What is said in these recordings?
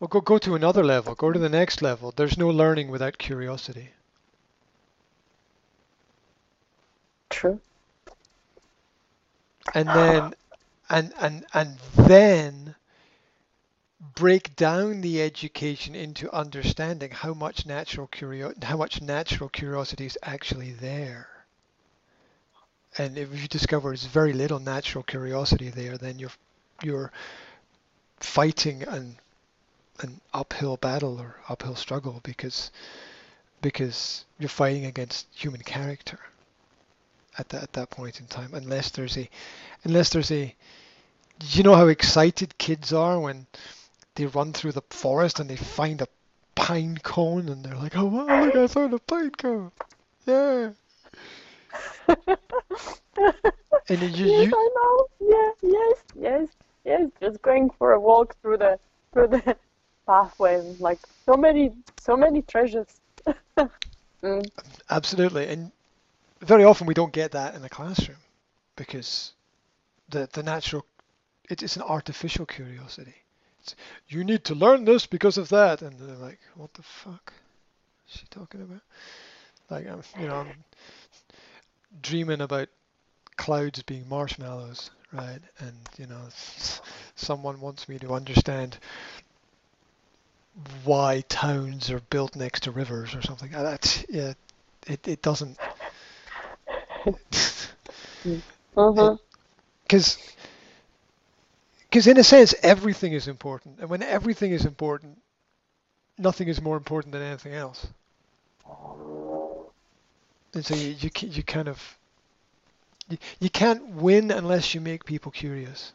Well, go go to another level. Go to the next level. There's no learning without curiosity. True. And then, and and and then break down the education into understanding how much natural curio- how much natural curiosity is actually there. And if you discover there's very little natural curiosity there, then you're you're fighting an an uphill battle or uphill struggle because because you're fighting against human character at that at that point in time unless there's a unless there's a you know how excited kids are when they run through the forest and they find a pine cone and they're like oh wow look I found a pine cone yeah and you, yes, you I know. Yeah, yes, yes, yes. Just going for a walk through the through the pathway, like so many, so many treasures. mm. Absolutely, and very often we don't get that in the classroom because the the natural it, it's an artificial curiosity. It's, you need to learn this because of that, and they're like, what the fuck is she talking about? Like I'm, you know, I'm dreaming about clouds being marshmallows, right? And you know, someone wants me to understand why towns are built next to rivers or something. Uh, That's yeah, it it doesn't because because in a sense everything is important, and when everything is important, nothing is more important than anything else. And so you you, you kind of you, you can't win unless you make people curious.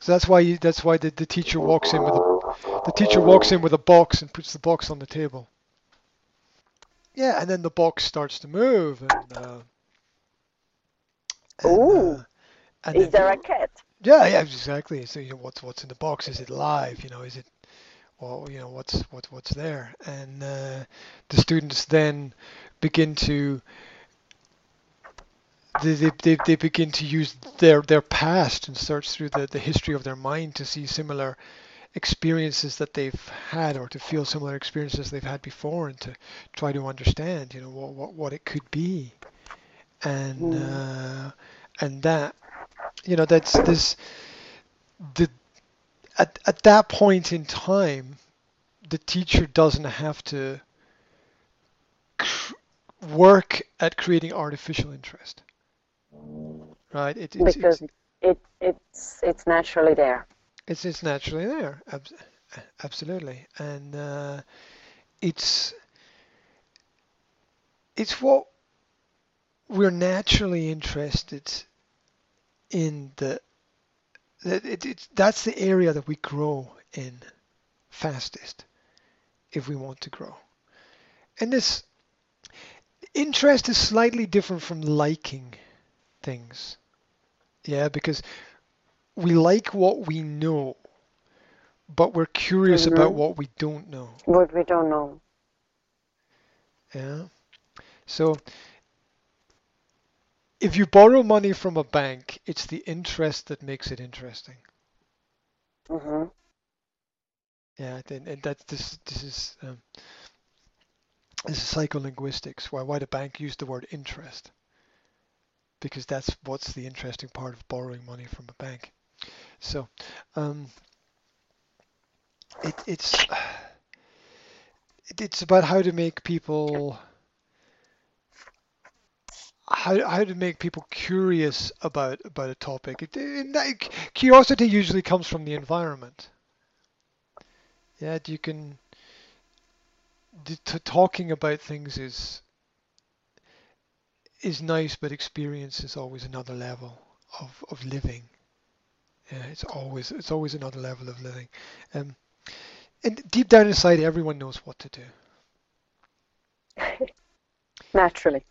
So that's why you, that's why the, the teacher walks in with a the teacher walks in with a box and puts the box on the table. Yeah, and then the box starts to move and. Uh, and, Ooh. uh, and Is there a cat? yeah, yeah, exactly. So you know what's what's in the box? Is it live? You know, is it well, you know what's what what's there? And uh, the students then begin to they, they, they, they begin to use their their past and search through the, the history of their mind to see similar experiences that they've had or to feel similar experiences they've had before and to try to understand you know what what, what it could be and Mm. uh, and that you know that's this the at, at that point in time the teacher doesn't have to cr- work at creating artificial interest right it, it's, Because it's, it it's it's naturally there. It's it's naturally there Abs- absolutely. And uh, it's it's what we're naturally interested in the that it, it's that's the area that we grow in fastest if we want to grow. And this interest is slightly different from liking things. Yeah because we like what we know but we're curious about Mhm. what we don't know What we don't know. yeah so if you borrow money from a bank it's the interest that makes it interesting hmm Yeah, and, and that's this this is um, this is psycholinguistics. Why why the bank used the word interest? Because that's what's the interesting part of borrowing money from a bank. So, um, it it's it, it's about how to make people how how to make people curious about about a topic. It, that, curiosity usually comes from the environment. Yeah, you can the, talking about things is is nice, but experience is always another level of, of living. Yeah, it's always it's always another level of living. Um, and deep down inside, everyone knows what to do. Naturally.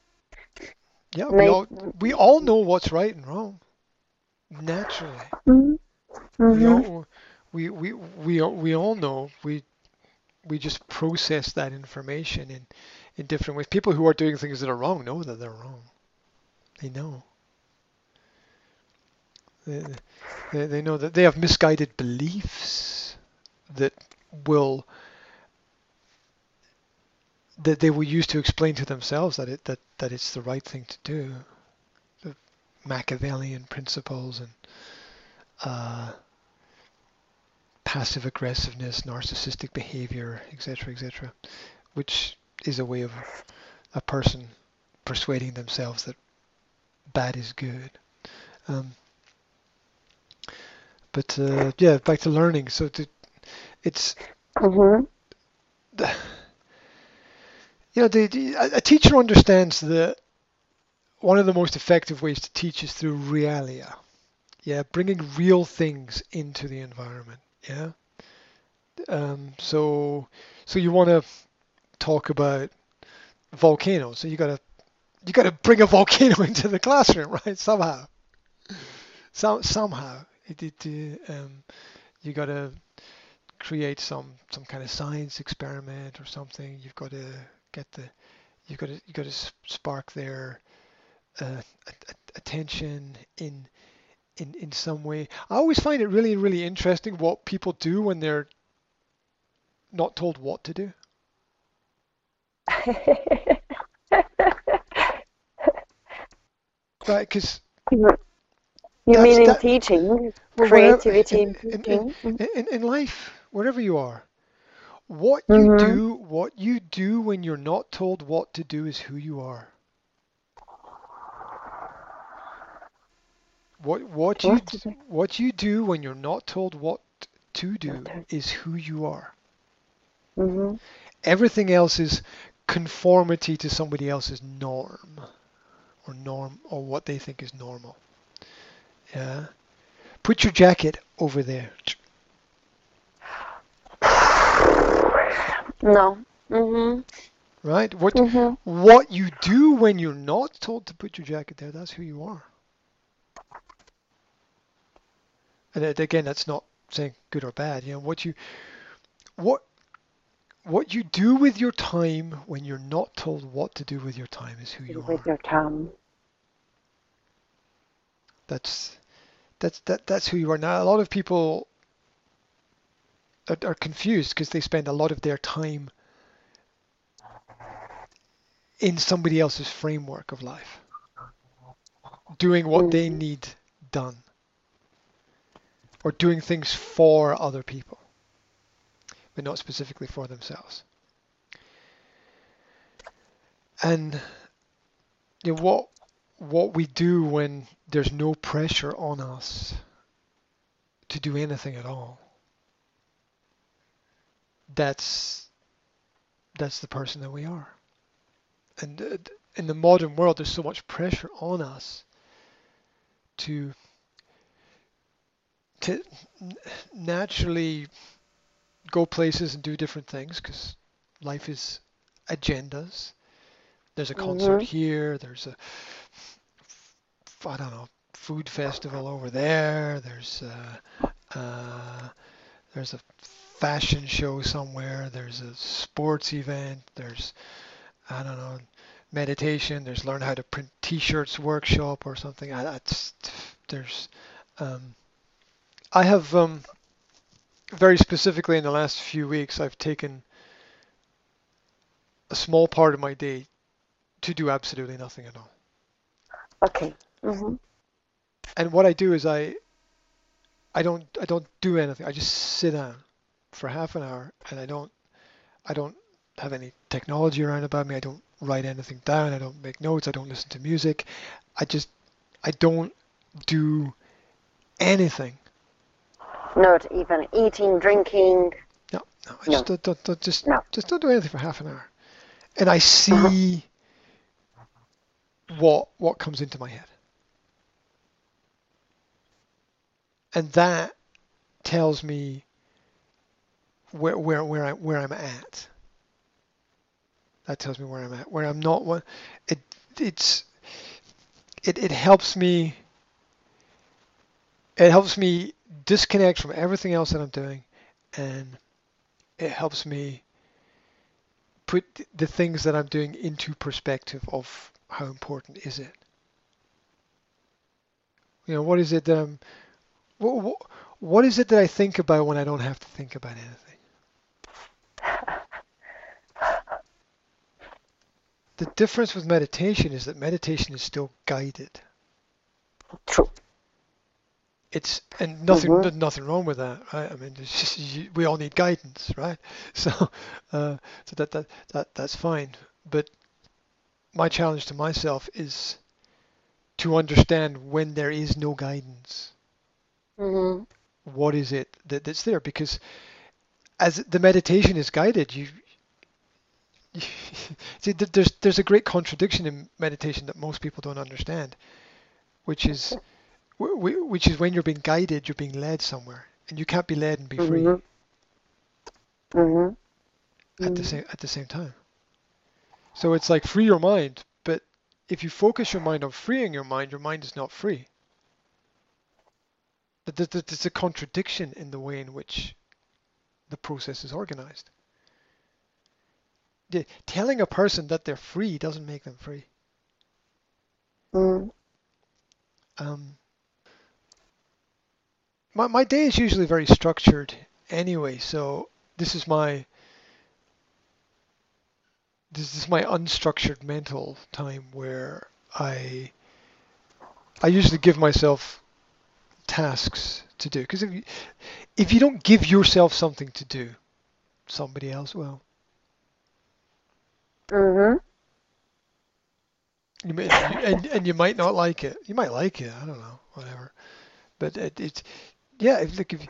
Yeah, we all we all know what's right and wrong. Naturally, Mhm. we all we we we all, we all know. We we just process that information in in different ways. People who are doing things that are wrong know that they're wrong. They know. They, they, know that they have misguided beliefs. that will that they will use to explain to themselves that it that, that it's the right thing to do. The Machiavellian principles and uh, passive aggressiveness, narcissistic behavior, etc., etc., which is a way of a person persuading themselves that bad is good. Um, but uh, yeah, back to learning. So to, it's Mm-hmm. you know the, the, a teacher understands that one of the most effective ways to teach is through realia. Yeah, bringing real things into the environment. Yeah. Um, so so you want to talk about volcanoes. So you gotta you gotta bring a volcano into the classroom, right? Somehow. Some somehow it, it um, you gotta create some some kind of science experiment or something. You've got to get the you've got to you got to spark their uh, attention in in in some way. I always find it really really interesting what people do when they're not told what to do. Right? Because You That's- mean in that- teaching, well, creativity in in, in, teaching? in, in, in life, wherever you are, what you Mhm. do what you do when you're not told what to do is who you are. What what you What do? you do when you're not told what to do is who you are. Mm-hmm. Everything else is conformity to somebody else's norm or norm or what they think is normal. Yeah. Put your jacket over there. No. Mm-hmm. Right? What Mm-hmm. what you do when you're not told to put your jacket there, that's who you are. And again, that's not saying good or bad. You know, what you what what you do with your time when you're not told what to do with your time is who you With are. With your time. That's that's that that's who you are. Now, a lot of people are, are confused because they spend a lot of their time in somebody else's framework of life, doing what they Mhm. need done, or doing things for other people, but not specifically for themselves. And you know, what what we do when there's no pressure on us to do anything at all. That's that's the person that we are. And uh, in the modern world, there's so much pressure on us to to naturally go places and do different things because life is agendas. There's a concert Mhm. here. There's a I don't know food festival over there. There's uh, uh, there's a fashion show somewhere. There's a sports event. There's I don't know meditation. There's learn how to print T-shirts workshop or something. I, that's there's um, I have um, very specifically in the last few weeks I've taken a small part of my day to do absolutely nothing at all. Okay. Mm-hmm. and what I do is I I don't I don't do anything. I just sit down for half an hour and I don't I don't have any technology around about me. I don't write anything down. I don't make notes. I don't listen to music. I just I don't do anything. Not even eating, drinking. No, no. I No. just don't, don't, don't just No. just don't do anything for half an hour. And I see what what comes into my head. And that tells me where where where I where I'm at. That tells me where I'm at. Where I'm not one it it's it, it helps me it helps me disconnect from everything else that I'm doing and it helps me put the things that I'm doing into perspective of how important is it. You know, what is it that I'm what, what is it that I think about when I don't have to think about anything? the difference with meditation is that meditation is still guided. True. It's and nothing mm-hmm. nothing wrong with that, right? I mean, just, you, we all need guidance, right? So, uh, so that, that that that's fine. But my challenge to myself is to understand when there is no guidance. Mhm. What is it that, that's there? Because as the meditation is guided, you see there's there's a great contradiction in meditation that most people don't understand, which is wh- wh- which is when you're being guided, you're being led somewhere, and you can't be led and be free Mhm. Mhm. at the Mhm. same at the same time. So it's like free your mind, but if you focus your mind on freeing your mind, your mind is not free. But th- th- There's a contradiction in the way in which the process is organized. Telling a person that they're free doesn't make them free. Mhm. Um, my my day is usually very structured anyway, so this is my this is my unstructured mental time where I I usually give myself tasks to do because if you, if you don't give yourself something to do, somebody else will. Mhm. You may, and and you might not like it. You might like it. I don't know. Whatever. But it, it's yeah. If, look, if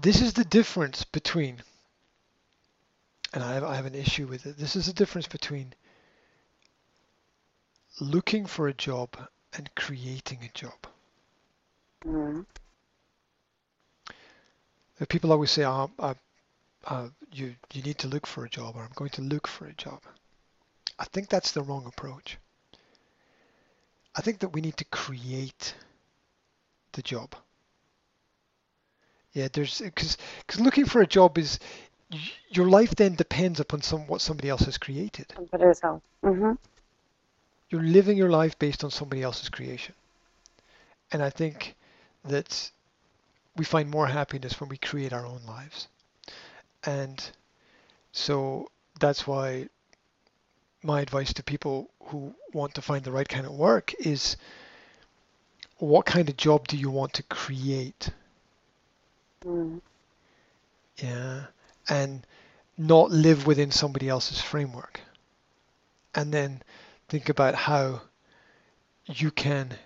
this is the difference between, and I have I have an issue with it. This is the difference between looking for a job and creating a job. Uh, People always say, oh, uh, uh, you you need to look for a job, or I'm going to look for a job. I think that's the wrong approach. I think that we need to create the job. Yeah, there's because because looking for a job is your life then depends upon some what somebody else has created. Somebody else. Mhm. You're living your life based on somebody else's creation, and I think that we find more happiness when we create our own lives, and so that's why my advice to people who want to find the right kind of work is what kind of job do you want to create? Mhm. yeah. And not live within somebody else's framework. And then think about how you can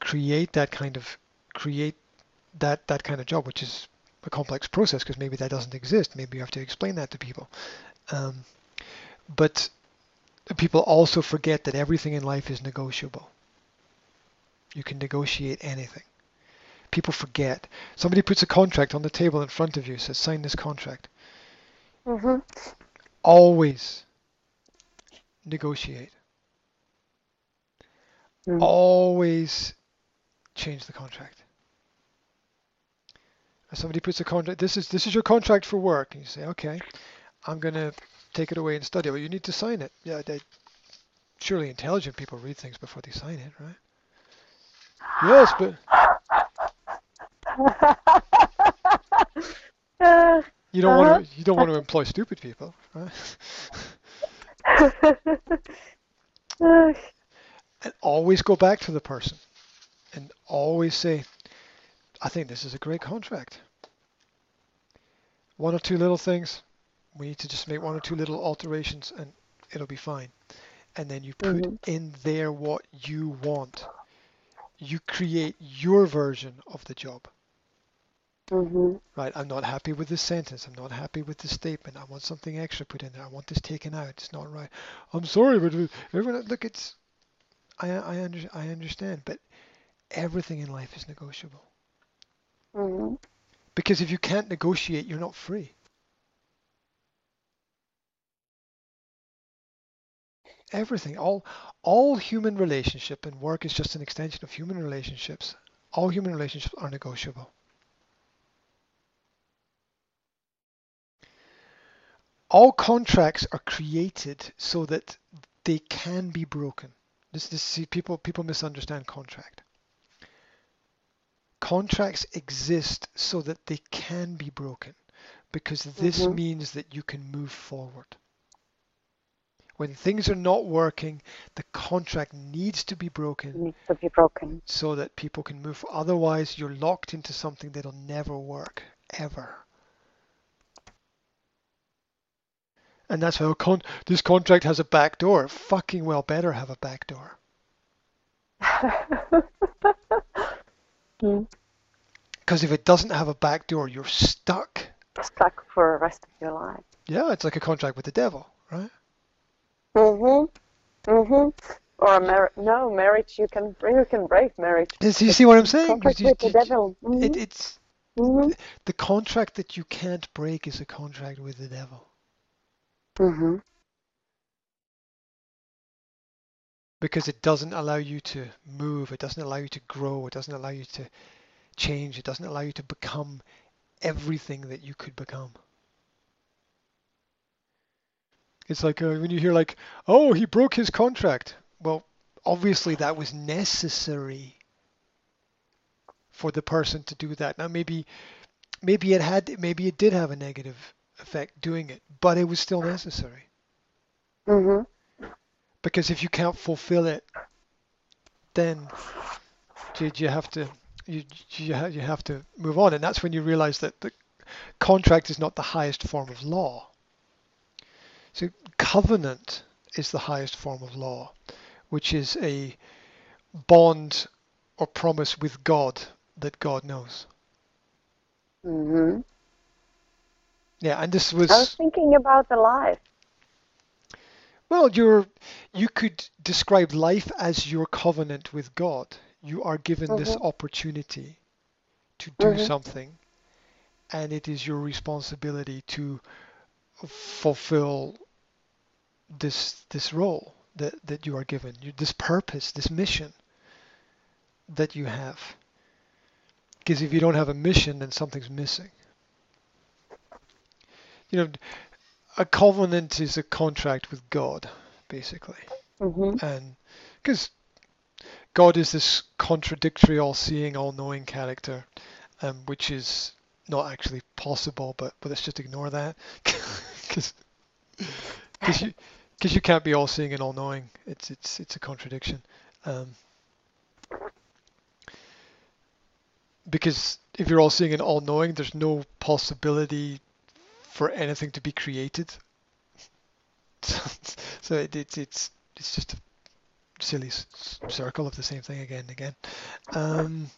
create that kind of create that that kind of job which is a complex process because maybe that doesn't exist maybe you have to explain that to people um, but people also forget that everything in life is negotiable you can negotiate anything people forget somebody puts a contract on the table in front of you says sign this contract Mhm. always negotiate. Mhm. Always change the contract. Somebody puts a contract, this is this is your contract for work, and you say, okay, I'm gonna take it away and study it. Well, you need to sign it. Yeah, they, surely intelligent people read things before they sign it, right? Yes, but Uh, you don't want Uh-huh. to you don't want to employ stupid people, right? uh, and always go back to the person and always say, I think this is a great contract. One or two little things, we need to just make one or two little alterations and it'll be fine. And then you put Mhm. in there what you want. You create your version of the job. mhm. Right, I'm not happy with this sentence. I'm not happy with this statement. I want something extra put in there. I want this taken out. It's not right. I'm sorry, but everyone, look, it's. I I under, I understand, but everything in life is negotiable. Mhm. Because if you can't negotiate, you're not free. Everything, all all human relationship and work is just an extension of human relationships. All human relationships are negotiable. all contracts are created so that they can be broken. This, this see, people people misunderstand contract. Contracts exist so that they can be broken, because this Mhm. means that you can move forward. When things are not working, the contract needs to be broken Needs to be broken. so that people can move. Otherwise, you're locked into something that'll never work, ever. And that's how con- this contract has a back door. It fucking well better have a back door. Hmm. Because if it doesn't have a back door, you're stuck. Stuck for the rest of your life. Yeah, it's like a contract with the devil, right? Mhm. Mhm. Or a marriage? No, marriage. You can you can break marriage. Is- you see what I'm saying? Contract You- with the you- devil. Mhm. It, it's Mhm. the contract that you can't break is a contract with the devil. Mhm. because it doesn't allow you to move, it doesn't allow you to grow, it doesn't allow you to change, it doesn't allow you to become everything that you could become. It's like uh, when you hear like, "Oh, he broke his contract." Well, obviously that was necessary for the person to do that. Now maybe maybe it had maybe it did have a negative effect doing it, but it was still necessary Mhm. because if you can't fulfill it, then you, you have to you you have, you have to move on, and that's when you realize that the contract is not the highest form of law. So covenant is the highest form of law, which is a bond or promise with God that God knows. Mhm. Yeah, and this was. I was was thinking about the life. well, you're you could describe life as your covenant with God. You are given this Mhm. opportunity to do Mhm. something, and it is your responsibility to fulfill this this role that that you are given, you, this purpose, this mission that you have. Because if you don't have a mission, then something's missing. You know, a covenant is a contract with God, basically, Mhm. and because God is this contradictory, all-seeing, all-knowing character, um, which is not actually possible, but but let's just ignore that, because you because you can't be all-seeing and all-knowing. It's it's it's a contradiction. Um, because if you're all-seeing and all-knowing, there's no possibility for anything to be created. so it, it's it's it's just a silly circle of the same thing again and again. Um,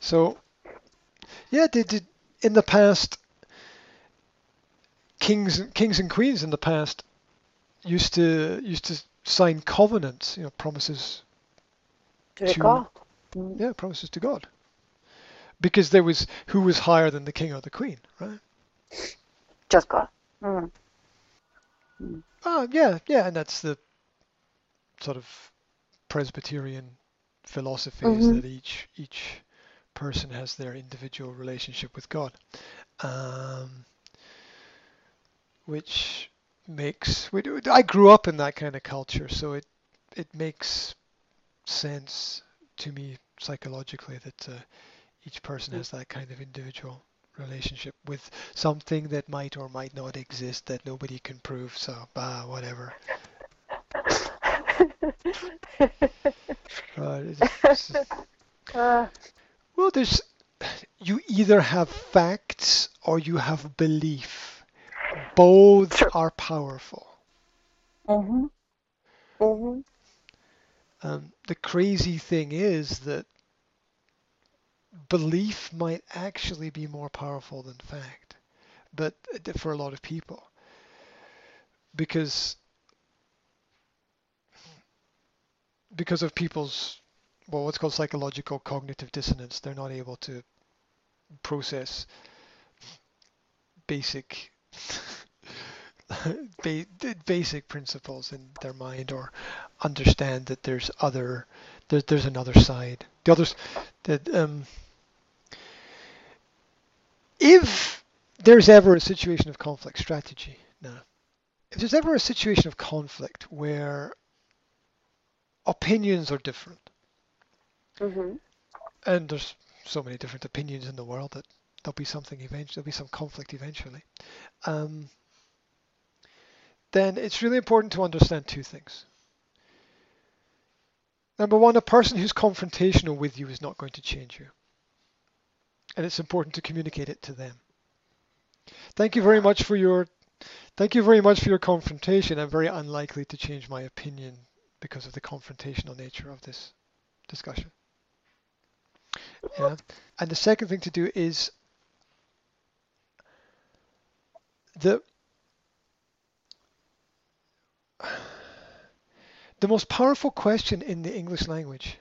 so yeah, did, did in the past kings kings and queens in the past used to used to sign covenants, you know, promises To To- God. Mm. yeah, promises to God. Because there was who was higher than the king or the queen, right? Just God. Mm. Oh, yeah, yeah, and that's the sort of Presbyterian philosophy is Mhm. that each each person has their individual relationship with God, um, which makes. we do- I grew up in that kind of culture, so it it makes sense to me psychologically that uh, each person has that kind of individual relationship with something that might or might not exist that nobody can prove. So, bah, whatever. It's just- Uh, well, there's you either have facts or you have belief. Both True. are powerful. mhm. Mhm. Um, the crazy thing is that belief might actually be more powerful than fact, but uh, for a lot of people, because because of people's well, what's called psychological cognitive dissonance, they're not able to process basic basic principles in their mind or understand that there's other there, there's another side. The others that um if there's ever a situation of conflict strategy now if there's ever a situation of conflict where opinions are different Mhm. and there's so many different opinions in the world that there'll be something eventually there'll be some conflict eventually um, then it's really important to understand two things. Number one, a person who's confrontational with you is not going to change you. And it's important to communicate it to them. Thank you very much for your thank you very much for your confrontation. I'm very unlikely to change my opinion because of the confrontational nature of this discussion. Yeah. And the second thing to do is the the most powerful question in the English language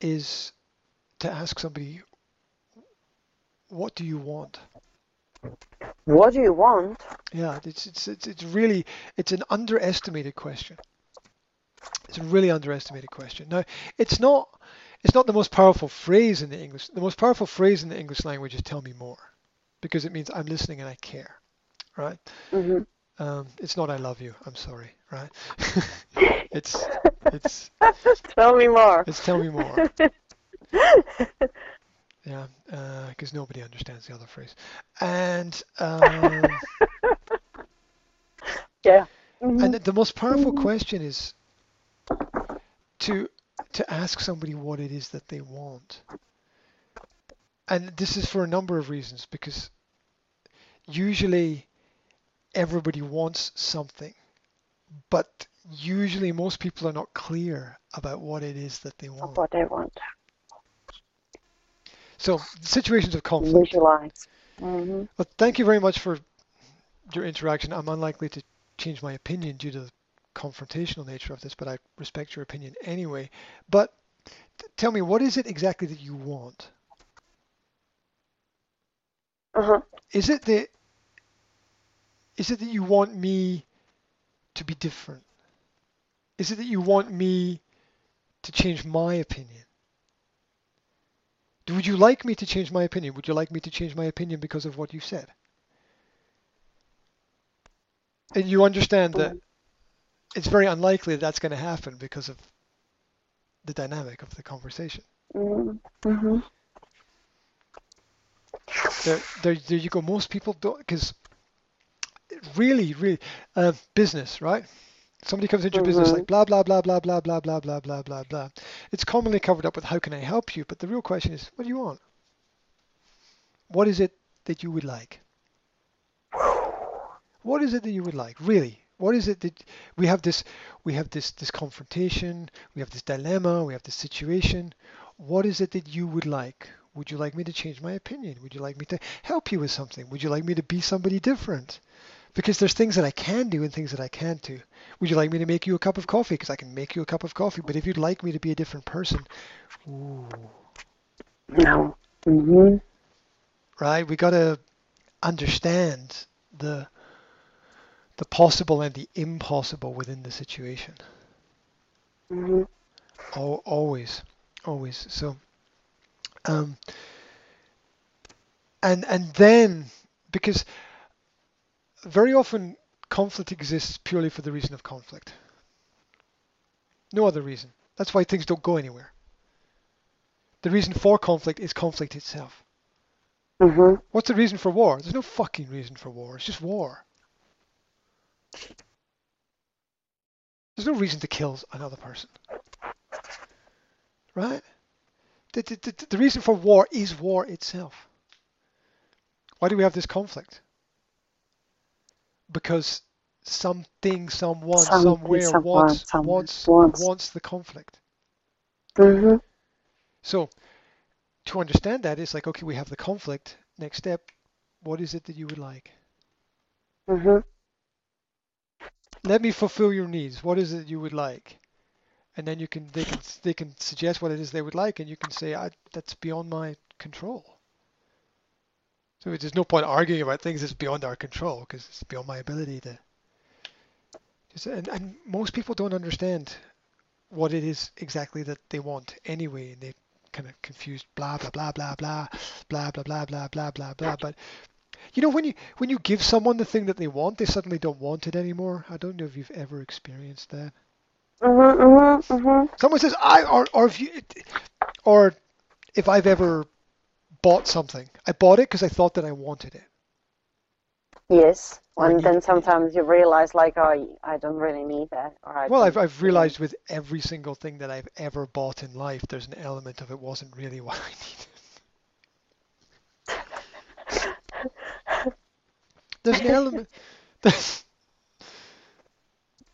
is to ask somebody, what do you want? What do you want? Yeah, it's, it's, it's, it's really, it's an underestimated question. It's a really underestimated question. Now, it's not, it's not the most powerful phrase in the English. The most powerful phrase in the English language is tell me more because it means I'm listening and I care, right? Mm-hmm. Um, it's not I love you. I'm sorry, right? it's it's Tell me more. it's tell me more. Yeah, because nobody understands the other phrase. And um, yeah. Mhm. and the most powerful question is to to ask somebody what it is that they want. And this is for a number of reasons because usually everybody wants something, but usually most people are not clear about what it is that they want. what I want. So situations of conflict. Visualize. hmm Well, thank you very much for your interaction. I'm unlikely to change my opinion due to the confrontational nature of this, but I respect your opinion anyway. But t- tell me, what is it exactly that you want? Uh-huh. Is it that is it that you want me to be different? Is it that you want me to change my opinion? Would you like me to change my opinion? Would you like me to change my opinion because of what you said? And you understand that it's very unlikely that that's going to happen because of the dynamic of the conversation. Mm-hmm. There, there, there you go. Most people don't, because really, really, uh, business, right? Somebody comes into your business Mhm. like blah blah blah blah blah blah blah blah blah blah blah. It's commonly covered up with how can I help you, but the real question is, what do you want? What is it that you would like? What is it that you would like, really? What is it that we have this, we have this this confrontation, we have this dilemma, we have this situation. What is it that you would like? Would you like me to change my opinion? Would you like me to help you with something? Would you like me to be somebody different? Because there's things that I can do and things that I can't do. Would you like me to make you a cup of coffee? Because I can make you a cup of coffee. But if you'd like me to be a different person, ooh, No. Mm-hmm. right? We got to understand the the possible and the impossible within the situation. Mm-hmm. Al always, always. So, um, and and then because very often conflict exists purely for the reason of conflict. No other reason. That's why things don't go anywhere. The reason for conflict is conflict itself. Mm-hmm. What's the reason for war? There's no fucking reason for war. It's just war. There's no reason to kill another person. Right? The, the, the, the reason for war is war itself. Why do we have this conflict? Because something, someone, Something, somewhere someone, wants, someone wants, wants. wants the conflict. Mm-hmm. So to understand that, it's like, okay, we have the conflict. Next step, what is it that you would like? Mm-hmm. Let me fulfill your needs. What is it you would like? And then you can they can they can suggest what it is they would like, and you can say, I, that's beyond my control. So there's no point arguing about things that's beyond our control because it's beyond my ability to. Just, and, and most people don't understand what it is exactly that they want anyway, and they kind of confused blah blah blah blah blah blah blah blah blah blah blah blah. But you know when you when you give someone the thing that they want, they suddenly don't want it anymore. I don't know if you've ever experienced that. Mm-hmm. Mm-hmm. Mm-hmm. Someone says I or or if you or if I've ever bought something, I bought it because I thought that I wanted it. Yes. And you- then sometimes you realize like, oh, I don't really need that, or I Well, I've, I've realized with every single thing that I've ever bought in life, there's an element of it wasn't really what I needed. There's an element. There's,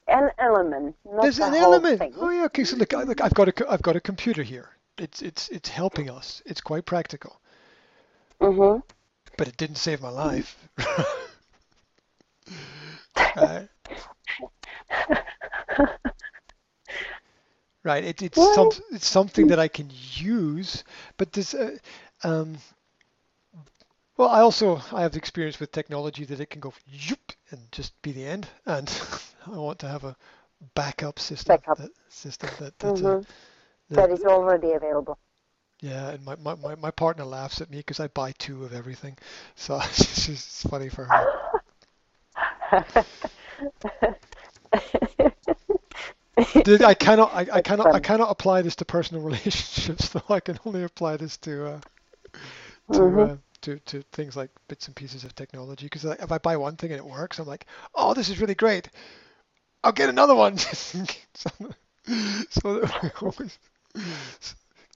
An element, not there's the an element. thing. Oh yeah. Okay. So look, I, look, I've got a, I've got a computer here. It's, it's, it's helping us. It's quite practical, Mm-hmm. but it didn't save my life. right. Right. It, it's some, it's something that I can use, but this, uh, um, well, I also I have experience with technology that it can go yoop and just be the end, and I want to have a backup system. Backup. That, system that, that, uh, Mm-hmm. that That is already available. Yeah, and my, my, my, my partner laughs at me because I buy two of everything, so it's just funny for her. Did- I cannot I, I cannot I cannot apply this to personal relationships though. I can only apply this to uh, to, Mhm. uh, to to things like bits and pieces of technology. Because if I buy one thing and it works, I'm like, oh, this is really great. I'll get another one. just in case. so, so that we always,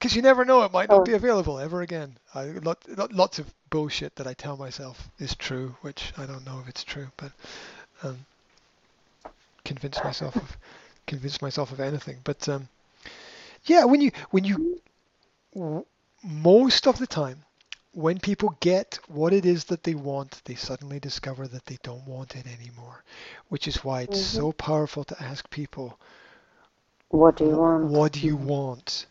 because you never know, it might not Oh. be available ever again. I lot, lot, lots of bullshit that I tell myself is true, which I don't know if it's true, but um, convince myself of convince myself of anything. But um, yeah, when you when you most of the time when people get what it is that they want, they suddenly discover that they don't want it anymore, which is why it's Mhm. so powerful to ask people, What do you want? What do you want?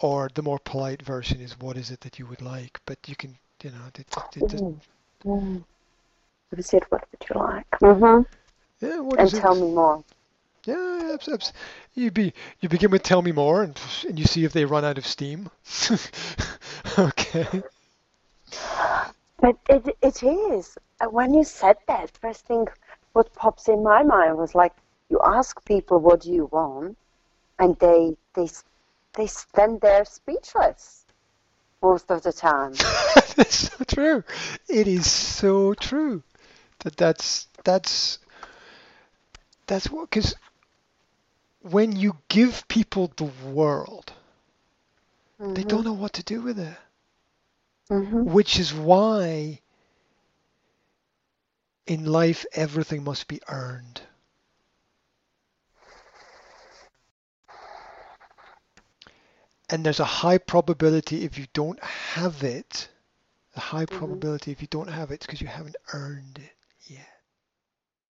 Or the more polite version is, what is it that you would like? But you can, you know, it, it, it just, Mm. Mm. What is it? What would you like? Mm-hmm. yeah, what And is it? tell me more. Yeah, abs- abs- you be you begin with tell me more, and and you see if they run out of steam. okay. But it it is. Uh, When you said that, first thing what pops in my mind was like you ask people what do you want, and they they s- they stand there speechless most of the time. That's so true. It is so true. That that's that's that's what because when you give people the world, they don't know what to do with it. hmm Which is why in life everything must be earned. And there's a high probability if you don't have it, a high Mhm. probability if you don't have it, it's because you haven't earned it.